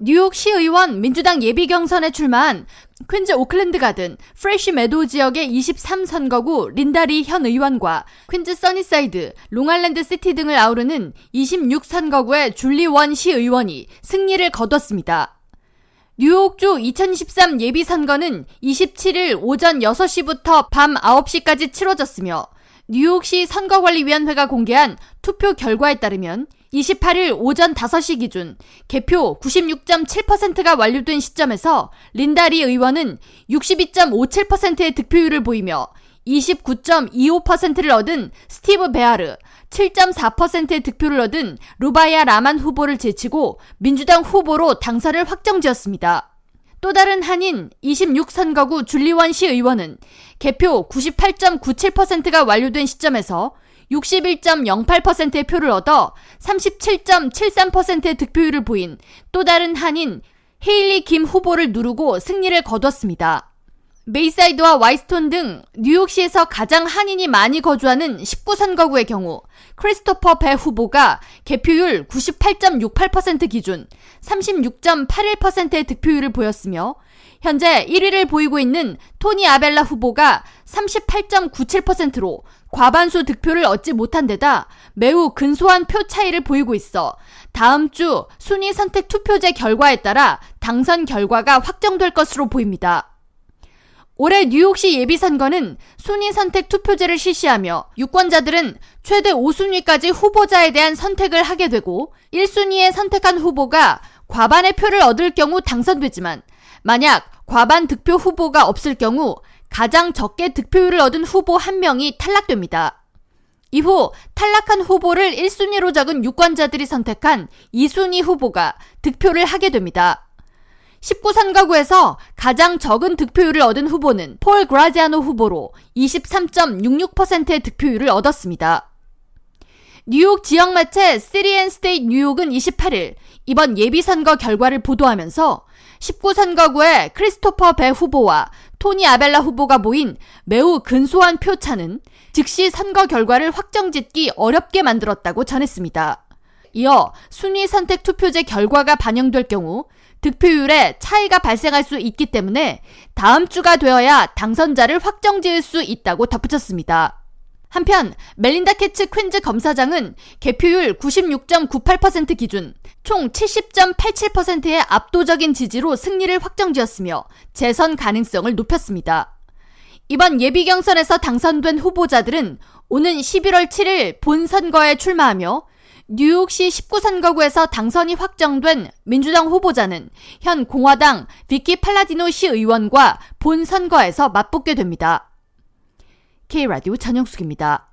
뉴욕 시의원 민주당 예비 경선에 출마한 퀸즈 오클랜드 가든 프레쉬 메도 지역의 23선거구 린다 리 현 의원과 퀸즈 써니사이드, 롱알랜드 시티 등을 아우르는 26선거구의 줄리 원 시 의원이 승리를 거뒀습니다. 뉴욕주 2013 예비선거는 27일 오전 6시부터 밤 9시까지 치러졌으며 뉴욕시 선거관리위원회가 공개한 투표 결과에 따르면 28일 오전 5시 기준 개표 96.7%가 완료된 시점에서 린다리 의원은 62.57%의 득표율을 보이며 29.25%를 얻은 스티브 베아르, 7.4%의 득표를 얻은 루바야 라만 후보를 제치고 민주당 후보로 당선을 확정지었습니다. 또 다른 한인 26선거구 줄리원 시 의원은 개표 98.97%가 완료된 시점에서 61.08%의 표를 얻어 37.73%의 득표율을 보인 또 다른 한인 헤일리 김 후보를 누르고 승리를 거뒀습니다. 베이사이드와 화이트스톤 등 뉴욕시에서 가장 한인이 많이 거주하는 19선거구의 경우 크리스토퍼 배 후보가 개표율 98.68% 기준 36.81%의 득표율을 보였으며 현재 1위를 보이고 있는 토니 아벨라 후보가 38.97%로 과반수 득표를 얻지 못한 데다 매우 근소한 표 차이를 보이고 있어 다음 주 순위 선택 투표제 결과에 따라 당선 결과가 확정될 것으로 보입니다. 올해 뉴욕시 예비선거는 순위 선택 투표제를 실시하며 유권자들은 최대 5순위까지 후보자에 대한 선택을 하게 되고 1순위에 선택한 후보가 과반의 표를 얻을 경우 당선되지만 만약 과반 득표 후보가 없을 경우 가장 적게 득표율을 얻은 후보 한 명이 탈락됩니다. 이후 탈락한 후보를 1순위로 적은 유권자들이 선택한 2순위 후보가 득표를 하게 됩니다. 19선거구에서 가장 적은 득표율을 얻은 후보는 폴 그라지아노 후보로 23.66%의 득표율을 얻었습니다. 뉴욕 지역 매체 시티앤 스테이트 뉴욕은 28일 이번 예비선거 결과를 보도하면서 19선거구의 크리스토퍼 배 후보와 토니 아벨라 후보가 모인 매우 근소한 표차는 즉시 선거 결과를 확정짓기 어렵게 만들었다고 전했습니다. 이어 순위 선택 투표제 결과가 반영될 경우 득표율에 차이가 발생할 수 있기 때문에 다음 주가 되어야 당선자를 확정 지을 수 있다고 덧붙였습니다. 한편 멜린다 캐츠 퀸즈 검사장은 개표율 96.98% 기준 총 70.87%의 압도적인 지지로 승리를 확정지었으며 재선 가능성을 높였습니다. 이번 예비 경선에서 당선된 후보자들은 오는 11월 7일 본 선거에 출마하며 뉴욕시 19선거구에서 당선이 확정된 민주당 후보자는 현 공화당 비키 팔라디노 시 의원과 본 선거에서 맞붙게 됩니다. K라디오 전영숙입니다.